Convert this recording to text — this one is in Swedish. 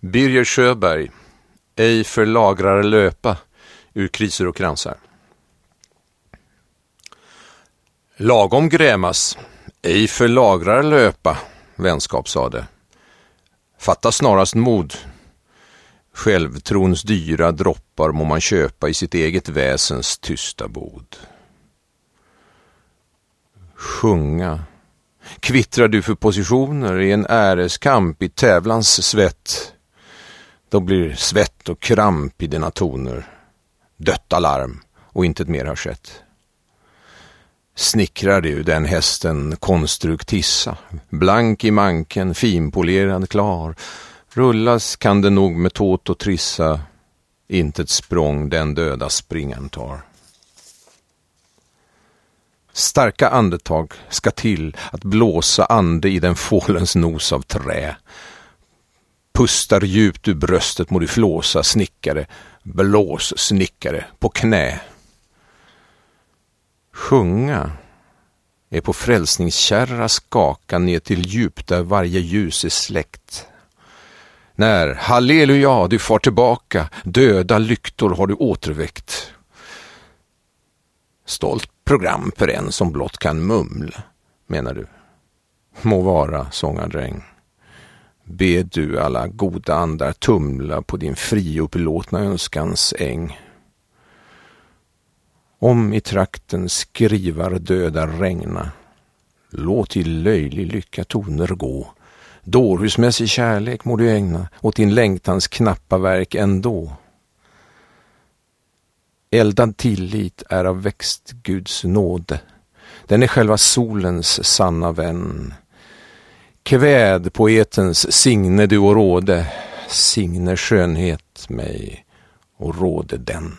Birger Sjöberg, ej för lagrare löpa ur kriser och kransar. Lagom grämas, ej för lagrare löpa, vänskap sade. Fatta snarast mod. Självtrons dyra droppar må man köpa i sitt eget väsens tysta bod. Sjunga. Kvittrar du för positioner i en äreskamp i tävlans svett då blir svett och kramp i dina toner. Dött alarm och intet mer har skett. Snickrar du den hästen konstruktissa, blank i manken, finpolerad klar, rullas kan den nog med tåt och trissa, intet språng den döda springan tar. Starka andetag ska till att blåsa ande i den fålens nos av trä pustar djupt ur bröstet må du flåsa snickare, blås snickare på knä. Sjunga är på frälsningskärra skaka ner till djup där varje ljus är släckt. När, halleluja, du far tillbaka, döda lyktor har du återväckt. Stolt program för en som blott kan mumla, menar du. Må vara, sångardräng be du alla goda andar tumla på din friupplåtna önskans äng. Om i trakten skrivar döda regna, låt i löjlig lycka toner gå. Dårhusmässig kärlek må du ägna åt din längtans knappa verk ändå. Eldad tillit är av växt Guds nåde. Den är själva solens sanna vän. Kväd poetens signe du och råde, signe skönhet mig och råde den.